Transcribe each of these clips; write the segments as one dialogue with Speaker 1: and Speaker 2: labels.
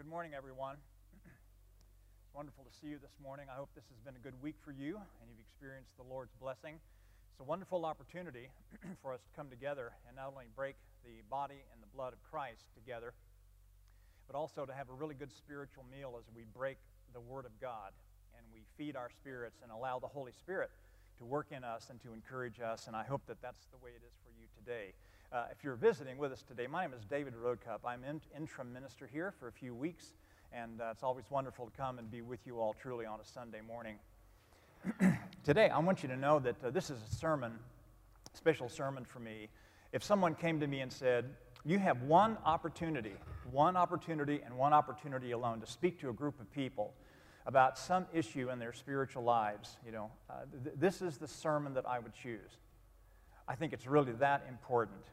Speaker 1: Good morning, everyone. It's wonderful to see you this morning. I hope this has been a good week for you and you've experienced the Lord's blessing. It's a wonderful opportunity for us to come together and not only break the body and the blood of Christ together, but also to have a really good spiritual meal as we break the Word of God and we feed our spirits and allow the Holy Spirit to work in us and to encourage us. And I hope that that's the way it is for you today. Uh, if you're visiting with us today, my name is David Roadcup. I'm in, interim minister here for a few weeks, and uh, it's always wonderful to come and be with you all truly on a Sunday morning. today, I want you to know that uh, this is a sermon, special sermon for me. If someone came to me and said, You have one opportunity, one opportunity, and one opportunity alone to speak to a group of people about some issue in their spiritual lives, you know, uh, th- this is the sermon that I would choose. I think it's really that important.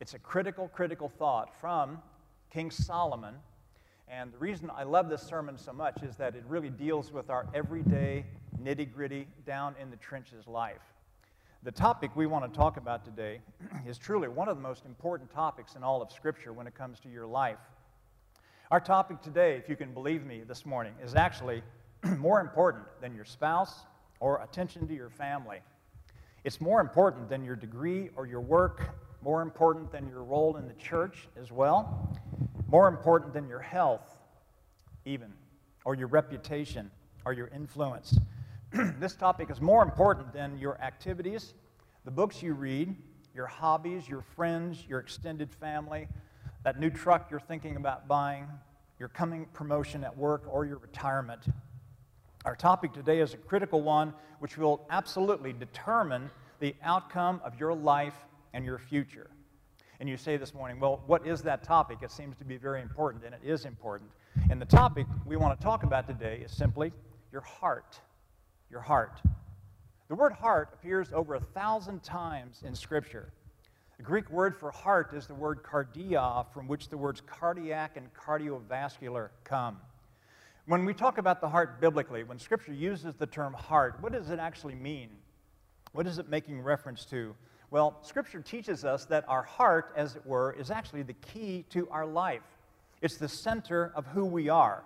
Speaker 1: It's a critical, critical thought from King Solomon. And the reason I love this sermon so much is that it really deals with our everyday, nitty gritty, down in the trenches life. The topic we want to talk about today is truly one of the most important topics in all of Scripture when it comes to your life. Our topic today, if you can believe me this morning, is actually more important than your spouse or attention to your family. It's more important than your degree or your work more important than your role in the church as well, more important than your health, even, or your reputation, or your influence. this topic is more important than your activities, the books you read, your hobbies, your friends, your extended family, that new truck you're thinking about buying, your coming promotion at work, or your retirement. Our topic today is a critical one which will absolutely determine the outcome of your life and your future. And you say this morning, well, what is that topic? It seems to be very important, and it is important. And the topic we want to talk about today is simply your heart. Your heart. The word heart appears over a thousand times in Scripture. The Greek word for heart is the word cardia, from which the words cardiac and cardiovascular come. When we talk about the heart biblically, when Scripture uses the term heart, what does it actually mean? What is it making reference to? Well, Scripture teaches us that our heart, as it were, is actually the key to our life. It's the center of who we are.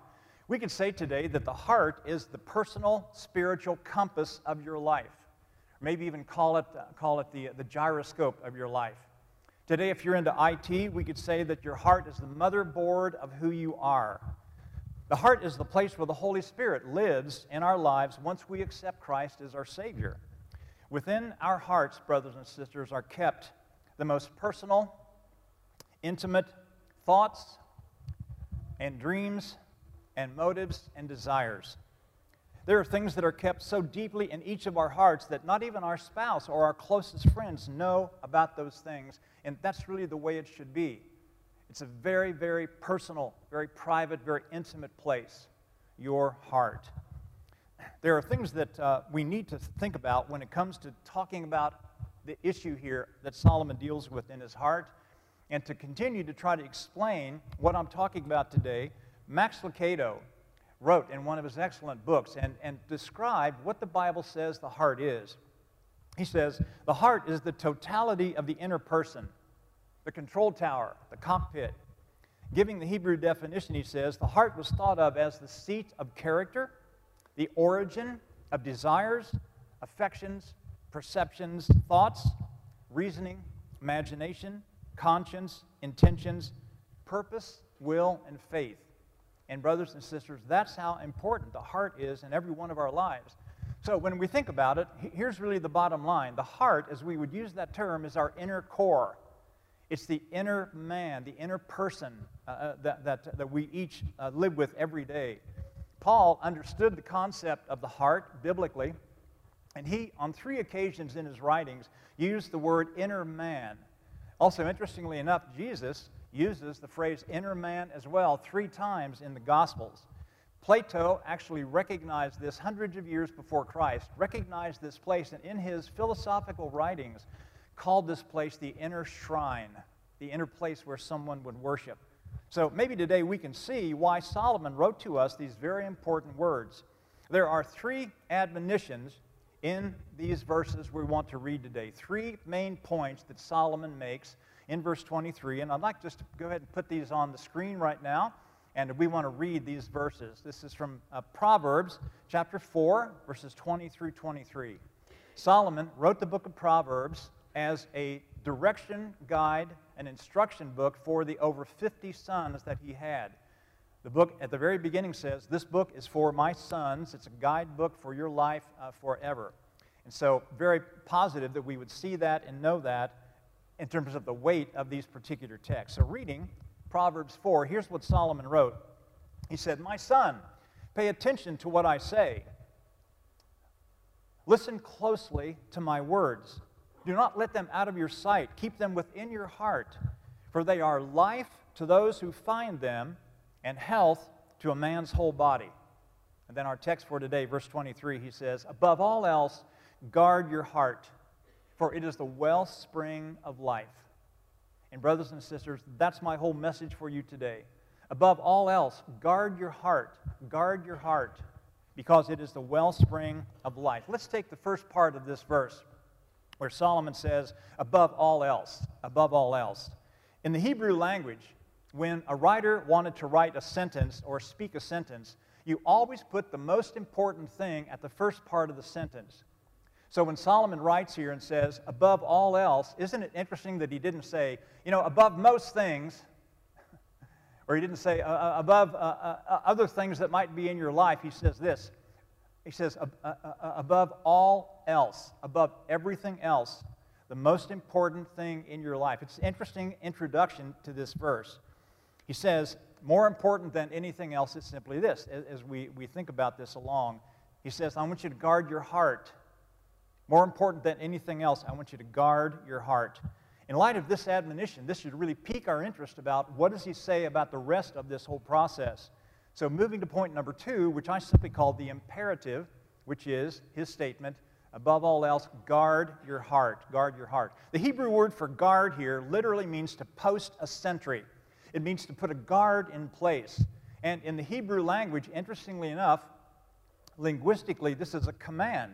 Speaker 1: We could say today that the heart is the personal spiritual compass of your life. Maybe even call it, uh, call it the, the gyroscope of your life. Today, if you're into IT, we could say that your heart is the motherboard of who you are. The heart is the place where the Holy Spirit lives in our lives once we accept Christ as our Savior. Within our hearts, brothers and sisters, are kept the most personal, intimate thoughts and dreams and motives and desires. There are things that are kept so deeply in each of our hearts that not even our spouse or our closest friends know about those things, and that's really the way it should be. It's a very, very personal, very private, very intimate place, your heart there are things that uh, we need to think about when it comes to talking about the issue here that Solomon deals with in his heart. And to continue to try to explain what I'm talking about today, Max Lucado wrote in one of his excellent books and, and described what the Bible says the heart is. He says, The heart is the totality of the inner person, the control tower, the cockpit. Giving the Hebrew definition, he says, the heart was thought of as the seat of character the origin of desires, affections, perceptions, thoughts, reasoning, imagination, conscience, intentions, purpose, will, and faith. And, brothers and sisters, that's how important the heart is in every one of our lives. So, when we think about it, here's really the bottom line. The heart, as we would use that term, is our inner core. It's the inner man, the inner person uh, uh that, that, that we each uh, live with every day. Paul understood the concept of the heart biblically, and he, on three occasions in his writings, used the word inner man. Also, interestingly enough, Jesus uses the phrase inner man as well three times in the Gospels. Plato actually recognized this hundreds of years before Christ, recognized this place, and in his philosophical writings, called this place the inner shrine, the inner place where someone would worship. So maybe today we can see why Solomon wrote to us these very important words. There are three admonitions in these verses we want to read today. Three main points that Solomon makes in verse 23. And I'd like just to go ahead and put these on the screen right now. and we want to read these verses. This is from uh, Proverbs chapter 4, verses 20 through 23. Solomon wrote the book of Proverbs as a direction guide, and instruction book for the over 50 sons that he had. The book at the very beginning says, This book is for my sons. It's a guidebook for your life uh, forever. And so, very positive that we would see that and know that in terms of the weight of these particular texts. So, reading Proverbs 4, here's what Solomon wrote. He said, My son, pay attention to what I say. Listen closely to my words. Do not let them out of your sight. Keep them within your heart, for they are life to those who find them and health to a man's whole body. And then our text for today, verse 23, he says, Above all else, guard your heart, for it is the wellspring of life. And, brothers and sisters, that's my whole message for you today. Above all else, guard your heart. Guard your heart, because it is the wellspring of life. Let's take the first part of this verse where Solomon says, above all else, above all else. In the Hebrew language, when a writer wanted to write a sentence or speak a sentence, you always put the most important thing at the first part of the sentence. So when Solomon writes here and says, above all else, isn't it interesting that he didn't say, you know, above most things, or he didn't say above uh, uh, uh, other things that might be in your life? He says this. He says, uh, above all else, above everything else, the most important thing in your life. It's an interesting introduction to this verse. He says, more important than anything else is simply this. As we, we think about this along, he says, I want you to guard your heart. More important than anything else, I want you to guard your heart. In light of this admonition, this should really pique our interest about what does he say about the rest of this whole process. So moving to point number two, which I simply call the imperative, which is his statement, above all else, guard your heart. Guard your heart. The Hebrew word for guard here literally means to post a sentry. It means to put a guard in place. And in the Hebrew language, interestingly enough, linguistically, this is a command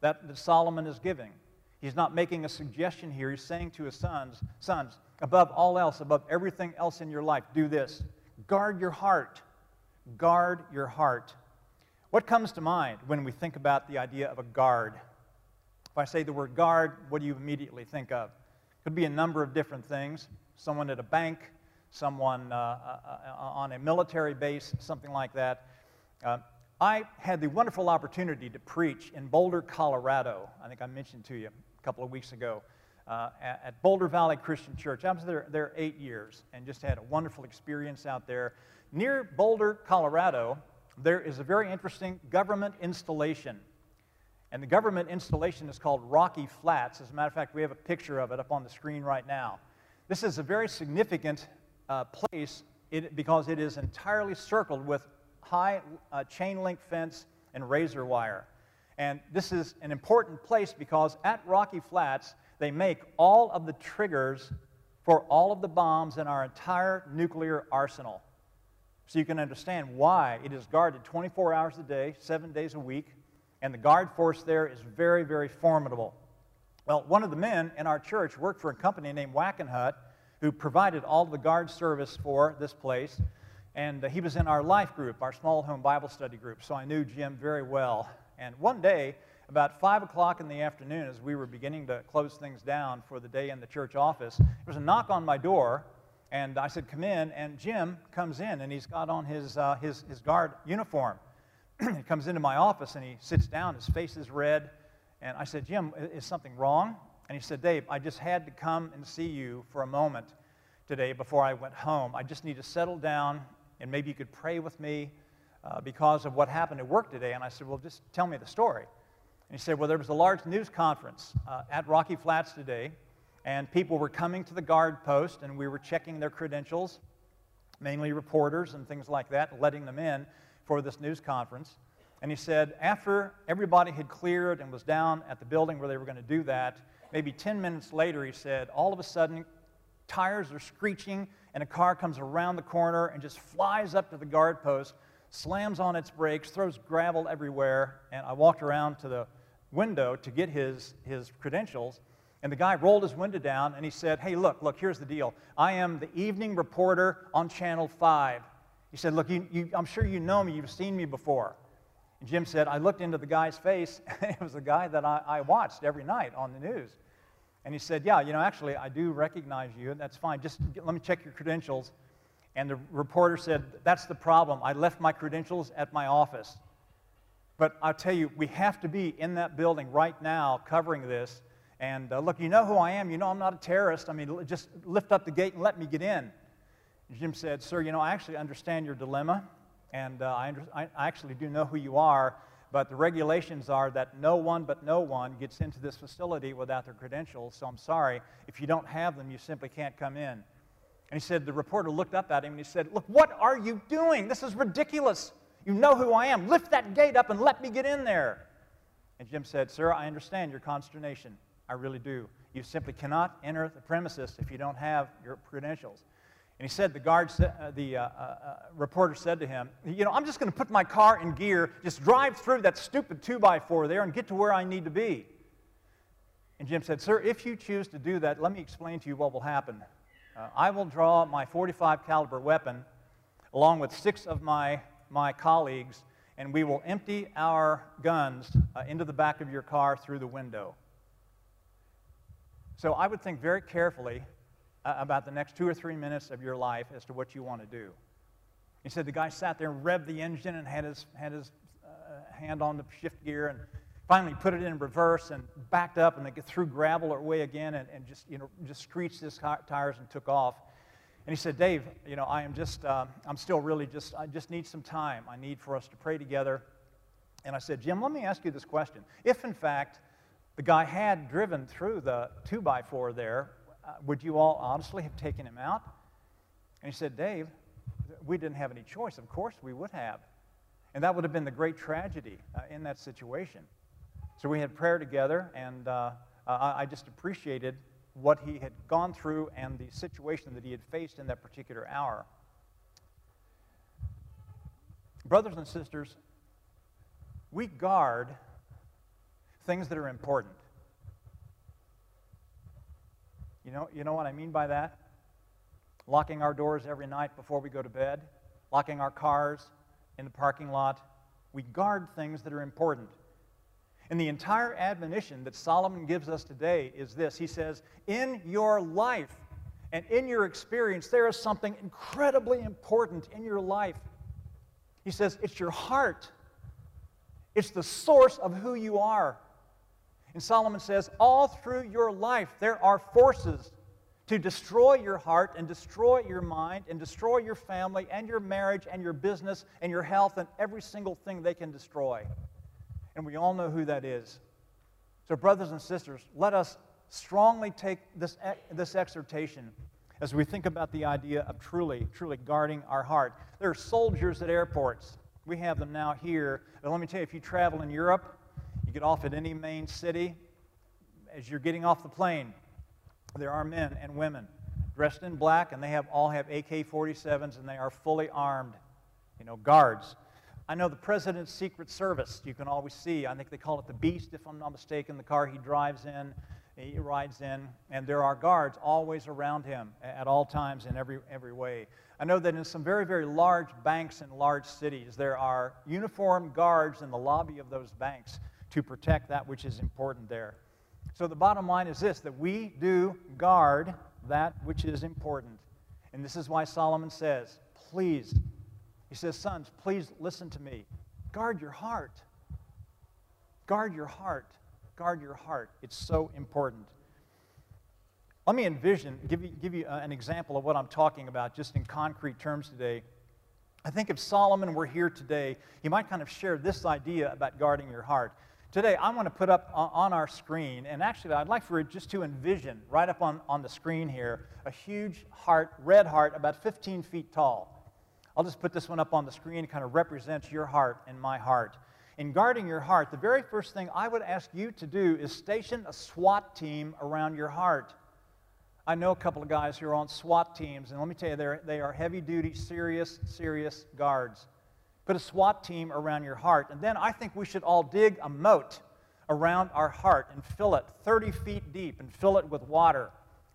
Speaker 1: that, that Solomon is giving. He's not making a suggestion here. He's saying to his sons, sons, above all else, above everything else in your life, do this. Guard your heart. Guard your heart. What comes to mind when we think about the idea of a guard? If I say the word guard, what do you immediately think of? Could be a number of different things. Someone at a bank, someone uh, uh, uh, on a military base, something like that. Uh, I had the wonderful opportunity to preach in Boulder, Colorado. I think I mentioned to you a couple of weeks ago uh, at, Boulder Valley Christian Church. I was there, there eight years and just had a wonderful experience out there. Near Boulder, Colorado, there is a very interesting government installation. And the government installation is called Rocky Flats. As a matter of fact, we have a picture of it up on the screen right now. This is a very significant uh, place it, because it is entirely circled with high uh, chain link fence and razor wire. And this is an important place because at Rocky Flats, they make all of the triggers for all of the bombs in our entire nuclear arsenal. So you can understand why it is guarded 24 hours a day, seven days a week, and the guard force there is very, very formidable. Well, one of the men in our church worked for a company named Wackenhut who provided all the guard service for this place. And uh, he was in our life group, our small home Bible study group, so I knew Jim very well. And one day, about 5 o'clock in the afternoon, as we were beginning to close things down for the day in the church office, there was a knock on my door, and I said, Come in. And Jim comes in, and he's got on his, uh, his, his guard uniform. he comes into my office, and he sits down, his face is red. And I said, Jim, is something wrong? And he said, Dave, I just had to come and see you for a moment today before I went home. I just need to settle down, and maybe you could pray with me uh, because of what happened at work today. And I said, Well, just tell me the story. And he said, Well, there was a large news conference uh, at Rocky Flats today, and people were coming to the guard post, and we were checking their credentials, mainly reporters and things like that, letting them in for this news conference. And he said, after everybody had cleared and was down at the building where they were going to do that, maybe 10 minutes later, he said, all of a sudden, tires are screeching, and a car comes around the corner and just flies up to the guard post, slams on its brakes, throws gravel everywhere. And I walked around to the window to get his, his credentials. And the guy rolled his window down and he said, Hey, look, look, here's the deal. I am the evening reporter on Channel 5. He said, Look, you, you, I'm sure you know me. You've seen me before. And Jim said, I looked into the guy's face. and it was a guy that I, I watched every night on the news. And he said, Yeah, you know, actually, I do recognize you. That's fine. Just get, let me check your credentials. And the reporter said, That's the problem. I left my credentials at my office. But I'll tell you, we have to be in that building right now covering this. And uh, look, you know who I am. You know I'm not a terrorist. I mean, just lift up the gate and let me get in. Jim said, Sir, you know, I actually understand your dilemma. And uh, I, under- I actually do know who you are. But the regulations are that no one but no one gets into this facility without their credentials. So I'm sorry. If you don't have them, you simply can't come in. And he said, the reporter looked up at him and he said, Look, what are you doing? This is ridiculous. You know who I am. Lift that gate up and let me get in there. And Jim said, Sir, I understand your consternation. I really do. You simply cannot enter the premises if you don't have your credentials. And he said, the guard, uh, the uh, uh, uh, reporter said to him, You know, I'm just going to put my car in gear, just drive through that stupid 2 by 4 there and get to where I need to be. And Jim said, Sir, if you choose to do that, let me explain to you what will happen. Uh, I will draw my 45 caliber weapon along with six of my, my colleagues, and we will empty our guns uh, into the back of your car through the window. So I would think very carefully uh, about the next two or three minutes of your life as to what you want to do. He said the guy sat there revved the engine and had his, had his uh, hand on the shift gear and finally put it in reverse and backed up and they threw gravel away again and, and just, you know, just screeched his tires and took off. And he said, Dave, you know, I am just, uh, I'm still really just, I just need some time. I need for us to pray together. And I said, Jim, let me ask you this question. If, in fact, the guy had driven through the two by four there uh, would you all honestly have taken him out? And he said, Dave, we didn't have any choice. Of course we would have. And that would have been the great tragedy uh, in that situation. So we had prayer together, and uh, I just appreciated what he had gone through and the situation that he had faced in that particular hour. Brothers and sisters, we guard things that are important. You know, you know what I mean by that? Locking our doors every night before we go to bed, locking our cars in the parking lot. We guard things that are important. And the entire admonition that Solomon gives us today is this He says, In your life and in your experience, there is something incredibly important in your life. He says, It's your heart, it's the source of who you are. And Solomon says, all through your life, there are forces to destroy your heart and destroy your mind and destroy your family and your marriage and your business and your health and every single thing they can destroy. And we all know who that is. So, brothers and sisters, let us strongly take this, this exhortation as we think about the idea of truly, truly guarding our heart. There are soldiers at airports. We have them now here. And let me tell you, if you travel in Europe, you get off at any main city. As you're getting off the plane, there are men and women dressed in black, and they have, all have AK 47s, and they are fully armed, you know, guards. I know the President's Secret Service, you can always see. I think they call it the Beast, if I'm not mistaken, the car he drives in, he rides in, and there are guards always around him at all times in every, every way. I know that in some very, very large banks in large cities, there are uniformed guards in the lobby of those banks to protect that which is important there. So the bottom line is this that we do guard that which is important. And this is why Solomon says, please, he says, sons, please listen to me. Guard your heart. Guard your heart. Guard your heart. It's so important. Let me envision, give you, give you uh, an example of what I'm talking about just in concrete terms today. I think if Solomon were here today, he might kind of share this idea about guarding your heart. Today, I want to put up on our screen, and actually, I'd like for it just to envision right up on, on the screen here a huge heart, red heart, about 15 feet tall. I'll just put this one up on the screen. It kind of represents your heart and my heart. In guarding your heart, the very first thing I would ask you to do is station a SWAT team around your heart. I know a couple of guys who are on SWAT teams, and let me tell you, they are heavy duty, serious, serious guards. Put a SWAT team around your heart. And then I think we should all dig a moat around our heart and fill it 30 feet deep and fill it with water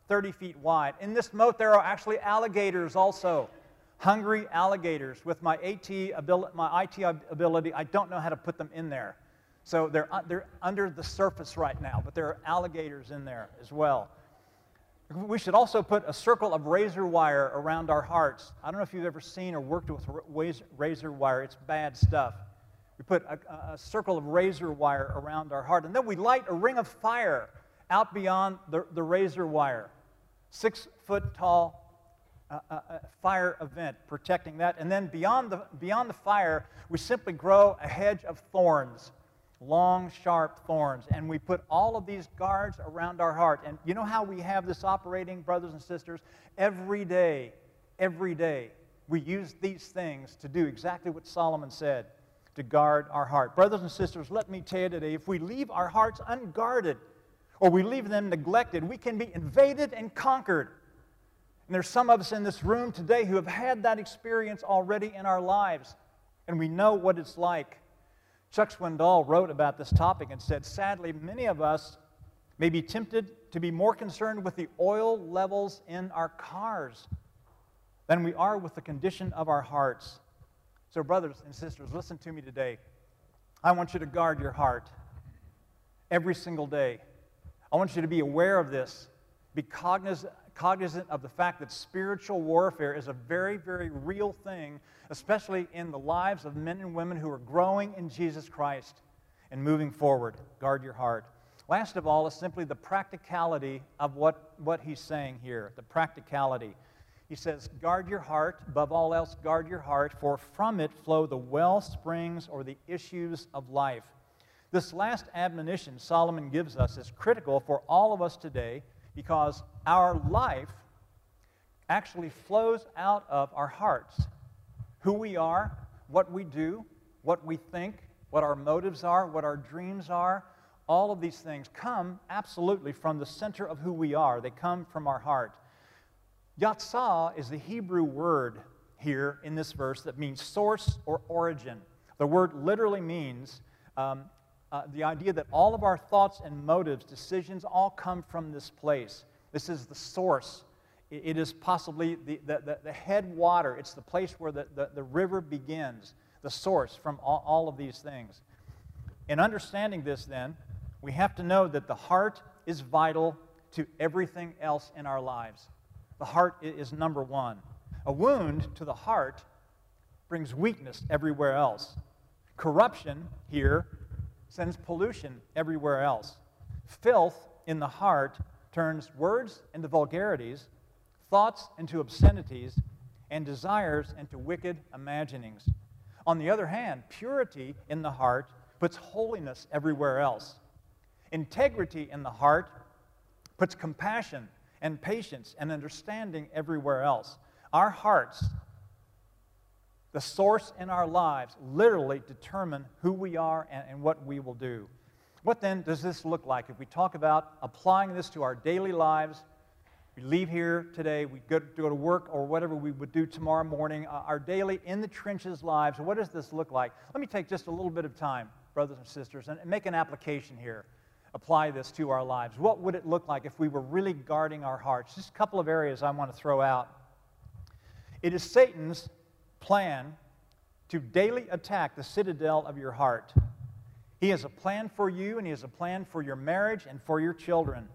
Speaker 1: 30 feet wide. In this moat, there are actually alligators also. Hungry alligators. With my, AT my IT ability, I don't know how to put them in there. So they're, uh, they're under the surface right now, but there are alligators in there as well. We should also put a circle of razor wire around our hearts. I don't know if you've ever seen or worked with razor wire, it's bad stuff. We put a, a, circle of razor wire around our heart, and then we light a ring of fire out beyond the, the razor wire. Six foot tall uh, fire event protecting that. And then beyond the, beyond the fire, we simply grow a hedge of thorns, long, sharp thorns. And we put all of these guards around our heart. And you know how we have this operating, brothers and sisters? Every day, every day, we use these things to do exactly what Solomon said to guard our heart. Brothers and sisters, let me tell you today if we leave our hearts unguarded or we leave them neglected, we can be invaded and conquered. And there's some of us in this room today who have had that experience already in our lives, and we know what it's like. Chuck Swindoll wrote about this topic and said, sadly, many of us may be tempted to be more concerned with the oil levels in our cars than we are with the condition of our hearts. So, brothers and sisters, listen to me today. I want you to guard your heart every single day. I want you to be aware of this, be cognizant, cognizant of the fact that spiritual warfare is a very, very real thing, especially in the lives of men and women who are growing in Jesus Christ and moving forward. Guard your heart. Last of all is simply the practicality of what, what he's saying here. The practicality. He says, Guard your heart, above all else, guard your heart, for from it flow the well springs or the issues of life. This last admonition Solomon gives us is critical for all of us today because our life actually flows out of our hearts. Who we are, what we do, what we think, what our motives are, what our dreams are, all of these things come absolutely from the center of who we are. They come from our heart. Yatsah is the Hebrew word here in this verse that means source or origin. The word literally means um, uh, the idea that all of our thoughts and motives, decisions, all come from this place. This is the source. it, it is possibly the, the, the, the. It's the place where the, the, the river begins, the source from all, all of these things. In understanding this, then, we have to know that the heart is vital to everything else in our lives. The heart is number one. A wound to the heart brings weakness everywhere else. Corruption here sends pollution everywhere else. Filth in the heart turns words into vulgarities, thoughts into obscenities, and desires into wicked imaginings. On the other hand, purity in the heart puts holiness everywhere else. Integrity in the heart puts compassion and patience and understanding everywhere else. Our hearts, the source in our lives, literally determine who we are and, and what we will do. What then does this look like? If we talk about applying this to our daily lives, we leave here today, we go to, go to work or whatever we would do tomorrow morning, uh, our daily in the trenches lives, what does this look like? Let me take just a little bit of time, brothers and sisters, and make an application here apply this to our lives? What would it look like if we were really guarding our hearts? Just a couple of areas I want to throw out. It is Satan's plan to daily attack the citadel of your heart. He has a plan for you, and he has a plan for your marriage and for your children.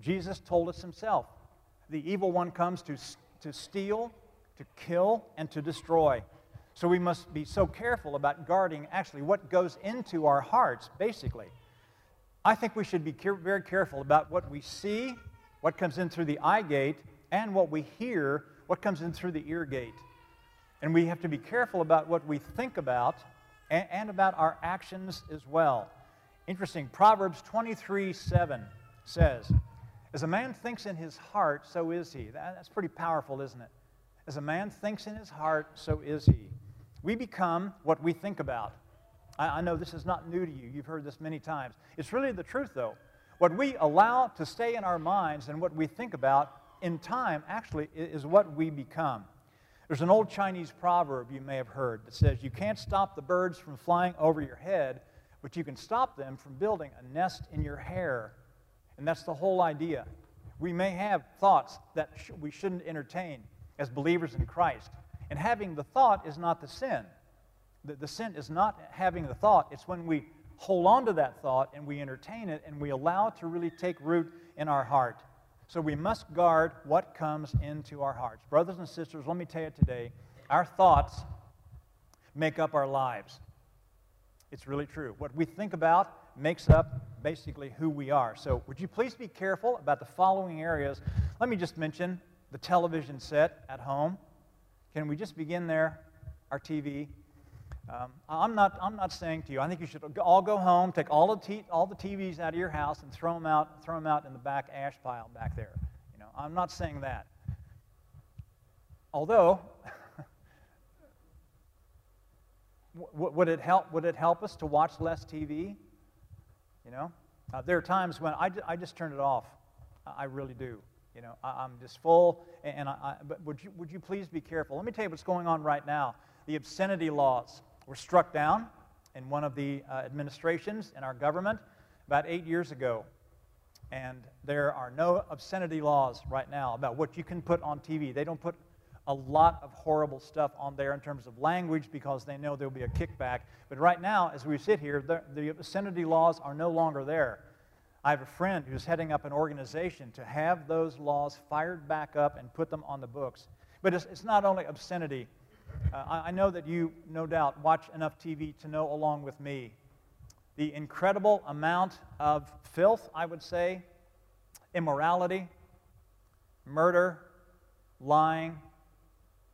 Speaker 1: Jesus told us himself the evil one comes to, to steal, to kill, and to destroy. So we must be so careful about guarding actually what goes into our hearts, basically. I think we should be care- very careful about what we see, what comes in through the eye gate, and what we hear, what comes in through the ear gate. And we have to be careful about what we think about and, and about our actions as well. Interesting, Proverbs 23 7 says, As a man thinks in his heart, so is he. That, that's pretty powerful, isn't it? As a man thinks in his heart, so is he. We become what we think about. I, I know this is not new to you. You've heard this many times. It's really the truth, though. What we allow to stay in our minds and what we think about in time actually is what we become. There's an old Chinese proverb you may have heard that says, You can't stop the birds from flying over your head, but you can stop them from building a nest in your hair. And that's the whole idea. We may have thoughts that sh- we shouldn't entertain as believers in Christ. And having the thought is not the sin. The, the sin is not having the thought, it's when we hold on to that thought and we entertain it and we allow it to really take root in our heart. So we must guard what comes into our hearts. Brothers and sisters, let me tell you today our thoughts make up our lives. It's really true. What we think about makes up basically who we are. So, would you please be careful about the following areas? Let me just mention the television set at home. Can we just begin there? Our TV. Um, I'm, not, I'm not saying to you, I think you should all go home, take all the, t- all the TVs out of your house and throw them out, throw them out in the back ash pile back there. You know, I'm not saying that. Although, would, it help, would it help us to watch less TV? You know, uh, there are times when I, I just turn it off. I really do. You know, I, am just full. And, and I, I, but would you, would you please be careful? Let me tell you what's going on right now. The obscenity laws were struck down in one of the uh, administrations in our government about eight years ago. And there are no obscenity laws right now about what you can put on TV. They don't put a lot of horrible stuff on there in terms of language because they know there'll be a kickback. But right now, as we sit here, the, the obscenity laws are no longer there. I have a friend who's heading up an organization to have those laws fired back up and put them on the books. But it's, it's not only obscenity. Uh, I, I know that you, no doubt, watch enough TV to know, along with me, the incredible amount of filth, I would say, immorality, murder, lying,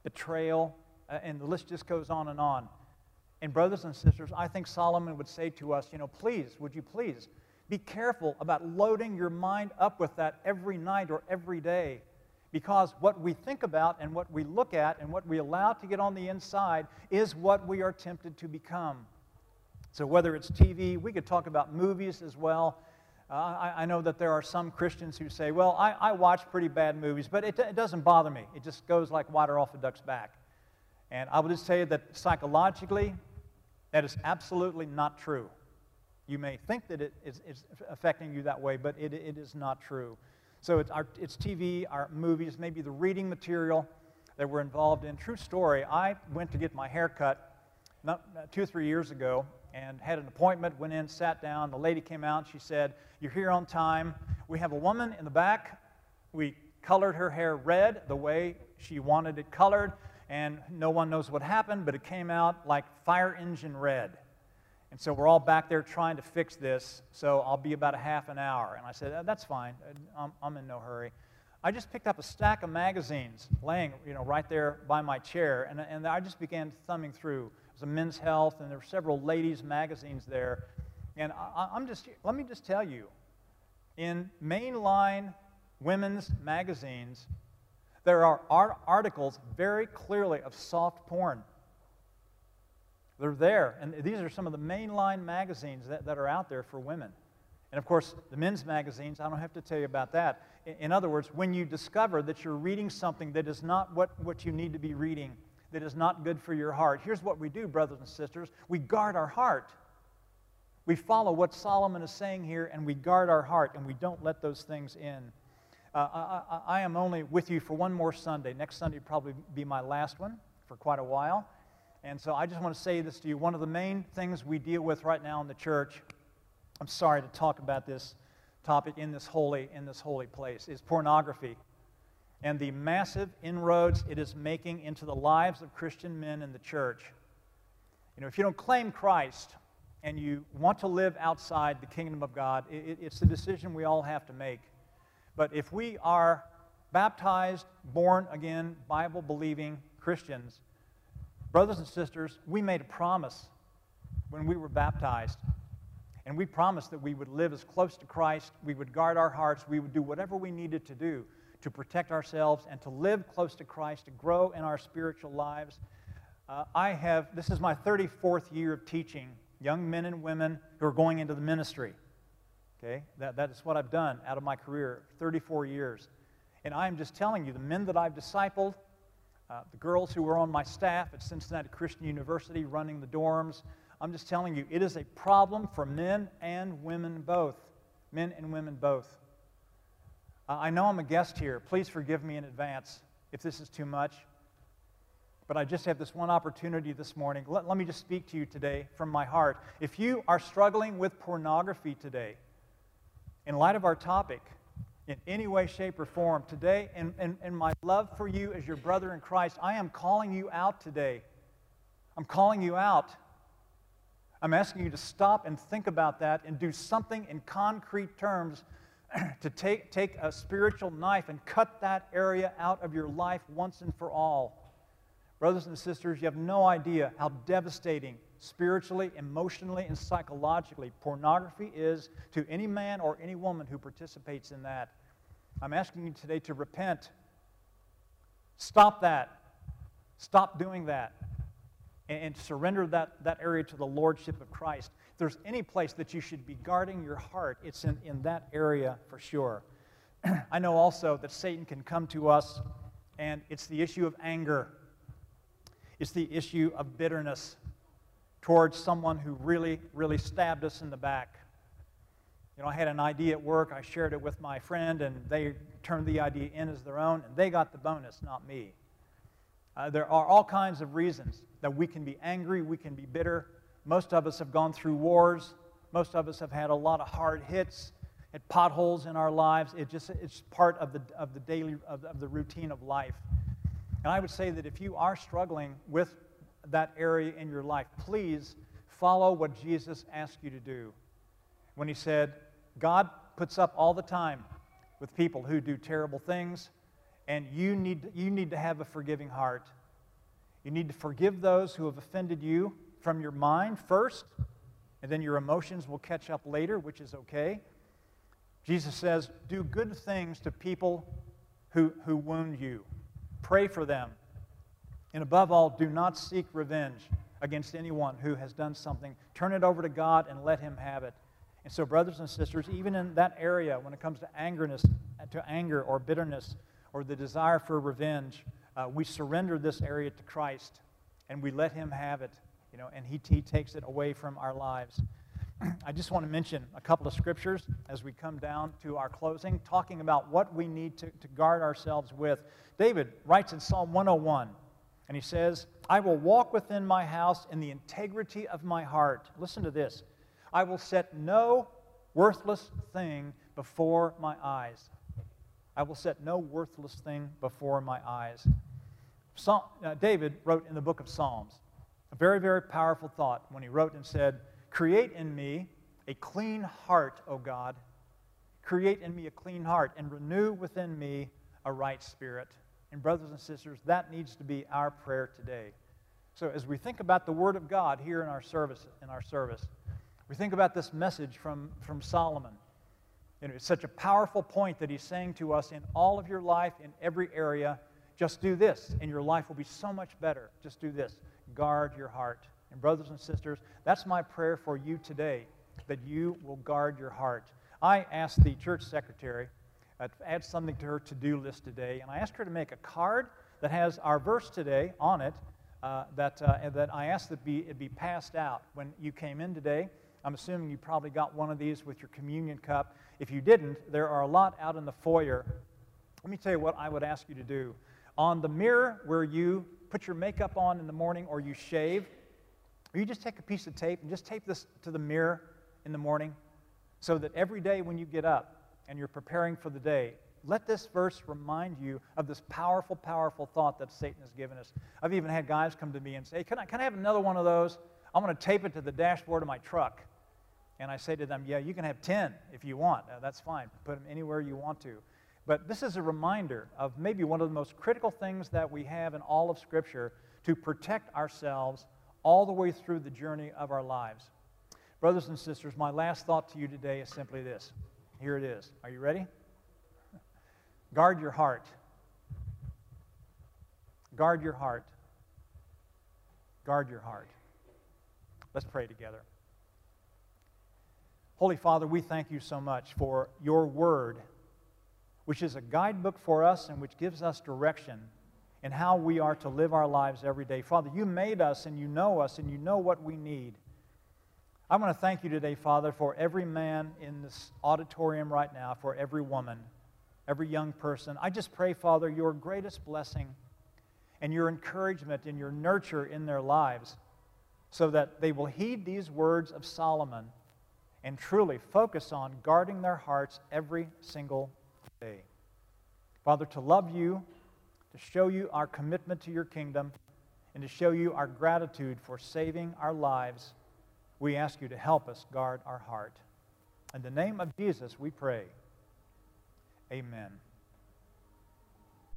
Speaker 1: betrayal, uh, and the list just goes on and on. And, brothers and sisters, I think Solomon would say to us, you know, please, would you please be careful about loading your mind up with that every night or every day. Because what we think about and what we look at and what we allow to get on the inside is what we are tempted to become. So, whether it's TV, we could talk about movies as well. Uh, I, I, know that there are some Christians who say, well, I, I watch pretty bad movies, but it, it, doesn't bother me. It just goes like water off a duck's back. And I will just say that psychologically, that is absolutely not true. You may think that it is, is affecting you that way, but it, it is not true. So it's, our, it's TV, our movies, maybe the reading material that we're involved in. True story, I went to get my hair cut not, two or three years ago, and had an appointment, went in, sat down. The lady came out. She said, You're here on time. We have a woman in the back. We colored her hair red the way she wanted it colored, and no one knows what happened, but it came out like fire engine red. And so we're all back there trying to fix this, so I'll be about a half an hour. And I said, uh, That's fine. Uh, I'm, I'm in no hurry. I just picked up a stack of magazines laying, you know, right there by my chair, and, and I just began thumbing through It was a men's health, and there were several ladies' magazines there. And I, am just, let me just tell you, in mainline women's magazines, there are articles very clearly of soft porn. They're there, and these are some of the mainline magazines that, that are out there for women. And of course, the men's magazines, I don't have to tell you about that. In, in other words, when you discover that you're reading something that is not what, what you need to be reading, that is not good for your heart. Here's what we do, brothers and sisters we guard our heart. We follow what Solomon is saying here, and we guard our heart, and we don't let those things in. Uh, I, I, am only with you for one more Sunday. Next Sunday probably be my last one for quite a while. And so I just want to say this to you. One of the main things we deal with right now in the church, I'm sorry to talk about this topic in this holy, in this holy place, is pornography and the massive inroads it is making into the lives of Christian men in the church. You know, if you don't claim Christ and you want to live outside the kingdom of God, it, it's a decision we all have to make. But if we are baptized, born again, Bible believing Christians, brothers and sisters, we made a promise when we were baptized. And we promised that we would live as close to Christ, we would guard our hearts, we would do whatever we needed to do to protect ourselves and to live close to Christ, to grow in our spiritual lives. Uh, I have, this is my 34th year of teaching young men and women who are going into the ministry. Okay? That, that is what I've done out of my career, 34 years. And I am just telling you, the men that I've discipled, uh, the girls who were on my staff at Cincinnati Christian University running the dorms, I'm just telling you, it is a problem for men and women both. Men and women both. Uh, I know I'm a guest here. Please forgive me in advance if this is too much. but I just have this one opportunity this morning. Let, let me just speak to you today from my heart. If you are struggling with pornography today, in light of our topic, in any way, shape, or form, today, and, and, and my love for you as your brother in Christ, I am calling you out today. I'm calling you out. I'm asking you to stop and think about that and do something in concrete terms to take, take a spiritual knife and cut that area out of your life once and for all. Brothers and sisters, you have no idea how devastating spiritually, emotionally, and psychologically pornography is to any man or any woman who participates in that. I'm asking you today to repent. Stop that. Stop doing that. And, and surrender that, that area to the Lordship of Christ. If there's any place that you should be guarding your heart, it's in, in that area for sure. I know also that Satan can come to us, and it's the issue of anger. It's the issue of bitterness towards someone who really, really stabbed us in the back. You know, I had an idea at work, I shared it with my friend, and they turned the idea in as their own, and they got the bonus, not me. Uh, there are all kinds of reasons that we can be angry, we can be bitter. Most of us have gone through wars, most of us have had a lot of hard hits at potholes in our lives. It just, it's part of the, of the daily, of, of the routine of life. And I would say that if you are struggling with that area in your life, please follow what Jesus asked you to do. When he said, God puts up all the time with people who do terrible things, and you need, you need to have a forgiving heart. You need to forgive those who have offended you from your mind first, and then your emotions will catch up later, which is okay. Jesus says, Do good things to people who, who wound you. Pray for them. And above all, do not seek revenge against anyone who has done something. Turn it over to God and let Him have it. And so, brothers and sisters, even in that area, when it comes to angerness, to anger or bitterness or the desire for revenge, uh, we surrender this area to Christ and we let Him have it, you know, and He, he takes it away from our lives. I just want to mention a couple of scriptures as we come down to our closing, talking about what we need to, to guard ourselves with. David writes in Psalm 101, and he says, I will walk within my house in the integrity of my heart. Listen to this I will set no worthless thing before my eyes. I will set no worthless thing before my eyes. Psalm, uh, David wrote in the book of Psalms a very, very powerful thought when he wrote and said, Create in me a clean heart, O God. Create in me a clean heart and renew within me a right spirit. And, brothers and sisters, that needs to be our prayer today. So, as we think about the Word of God here in our service, in our service, we think about this message from, from Solomon. Know, it's such a powerful point that he's saying to us in all of your life, in every area, just do this, and your life will be so much better. Just do this. Guard your heart. And, brothers and sisters, that's my prayer for you today, that you will guard your heart. I asked the church secretary uh, to add something to her to do list today, and I asked her to make a card that has our verse today on it. Uh, that, uh, that I asked that be, it be passed out when you came in today. I'm assuming you probably got one of these with your communion cup. If you didn't, there are a lot out in the foyer. Let me tell you what I would ask you to do. On the mirror where you put your makeup on in the morning or you shave, or you just take a piece of tape and just tape this to the mirror in the morning so that every day when you get up and you're preparing for the day, let this verse remind you of this powerful, powerful thought that Satan has given us. I've even had guys come to me and say, Can I, can I have another one of those? I'm going to tape it to the dashboard of my truck. And I say to them, Yeah, you can have 10 if you want. Uh, that's fine. Put them anywhere you want to. But this is a reminder of maybe one of the most critical things that we have in all of Scripture to protect ourselves all the way through the journey of our lives. Brothers and sisters, my last thought to you today is simply this. Here it is. Are you ready? Guard your heart. Guard your heart. Guard your heart. Let's pray together. Holy Father, we thank you so much for your word, which is a guidebook for us and which gives us direction in how we are to live our lives every day. Father, you made us and you know us and you know what we need. I want to thank you today, Father, for every man in this auditorium right now, for every woman, every young person. I just pray, Father, your greatest blessing and your encouragement and your nurture in their lives so that they will heed these words of Solomon and truly focus on guarding their hearts every single day. Father, to love you, to show you our commitment to your kingdom, and to show you our gratitude for saving our lives, we ask you to help us guard our heart. In the name of Jesus, we pray. Amen.